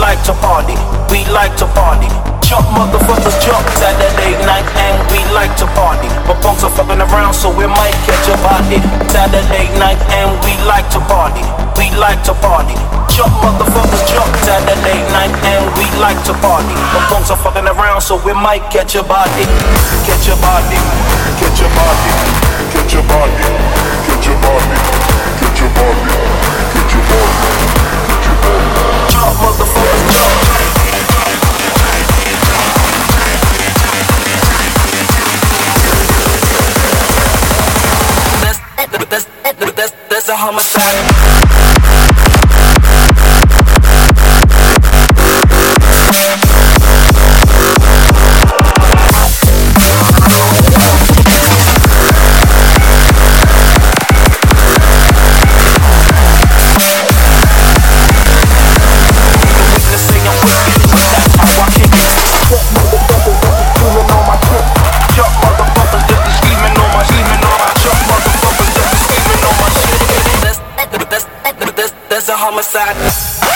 like to party, we like to party. Jump motherfuckers jump Saturday night and we like to party. But punks are fucking around so we might catch a body. Saturday night and we like to party, we like to party. Jump motherfuckers jump Saturday night and we like to party. But punks are fucking around so we might catch a body. Catch a body, catch a body, catch a body, catch a body, catch a body, homicide. Homicide.